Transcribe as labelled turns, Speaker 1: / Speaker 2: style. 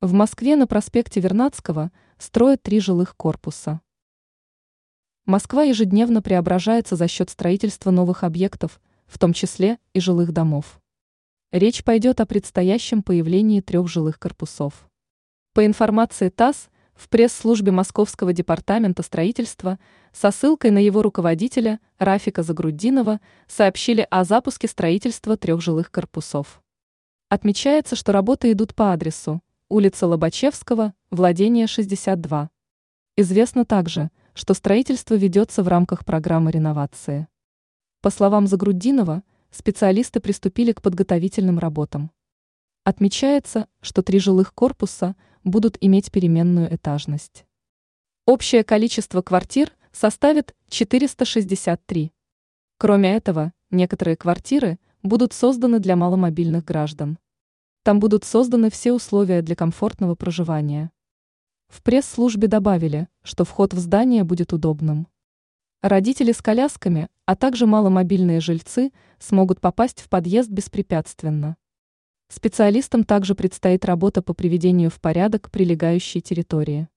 Speaker 1: В Москве на проспекте Вернадского строят три жилых корпуса. Москва ежедневно преображается за счет строительства новых объектов, в том числе и жилых домов. Речь пойдет о предстоящем появлении трех жилых корпусов. По информации ТАСС, в пресс-службе Московского департамента строительства со ссылкой на его руководителя Рафика Загруддинова сообщили о запуске строительства трех жилых корпусов. Отмечается, что работы идут по адресу улица Лобачевского, владение 62. Известно также, что строительство ведется в рамках программы реновации. По словам Загруддинова, специалисты приступили к подготовительным работам. Отмечается, что три жилых корпуса будут иметь переменную этажность. Общее количество квартир составит 463. Кроме этого, некоторые квартиры будут созданы для маломобильных граждан. Там будут созданы все условия для комфортного проживания. В пресс-службе добавили, что вход в здание будет удобным. Родители с колясками, а также маломобильные жильцы смогут попасть в подъезд беспрепятственно. Специалистам также предстоит работа по приведению в порядок прилегающей территории.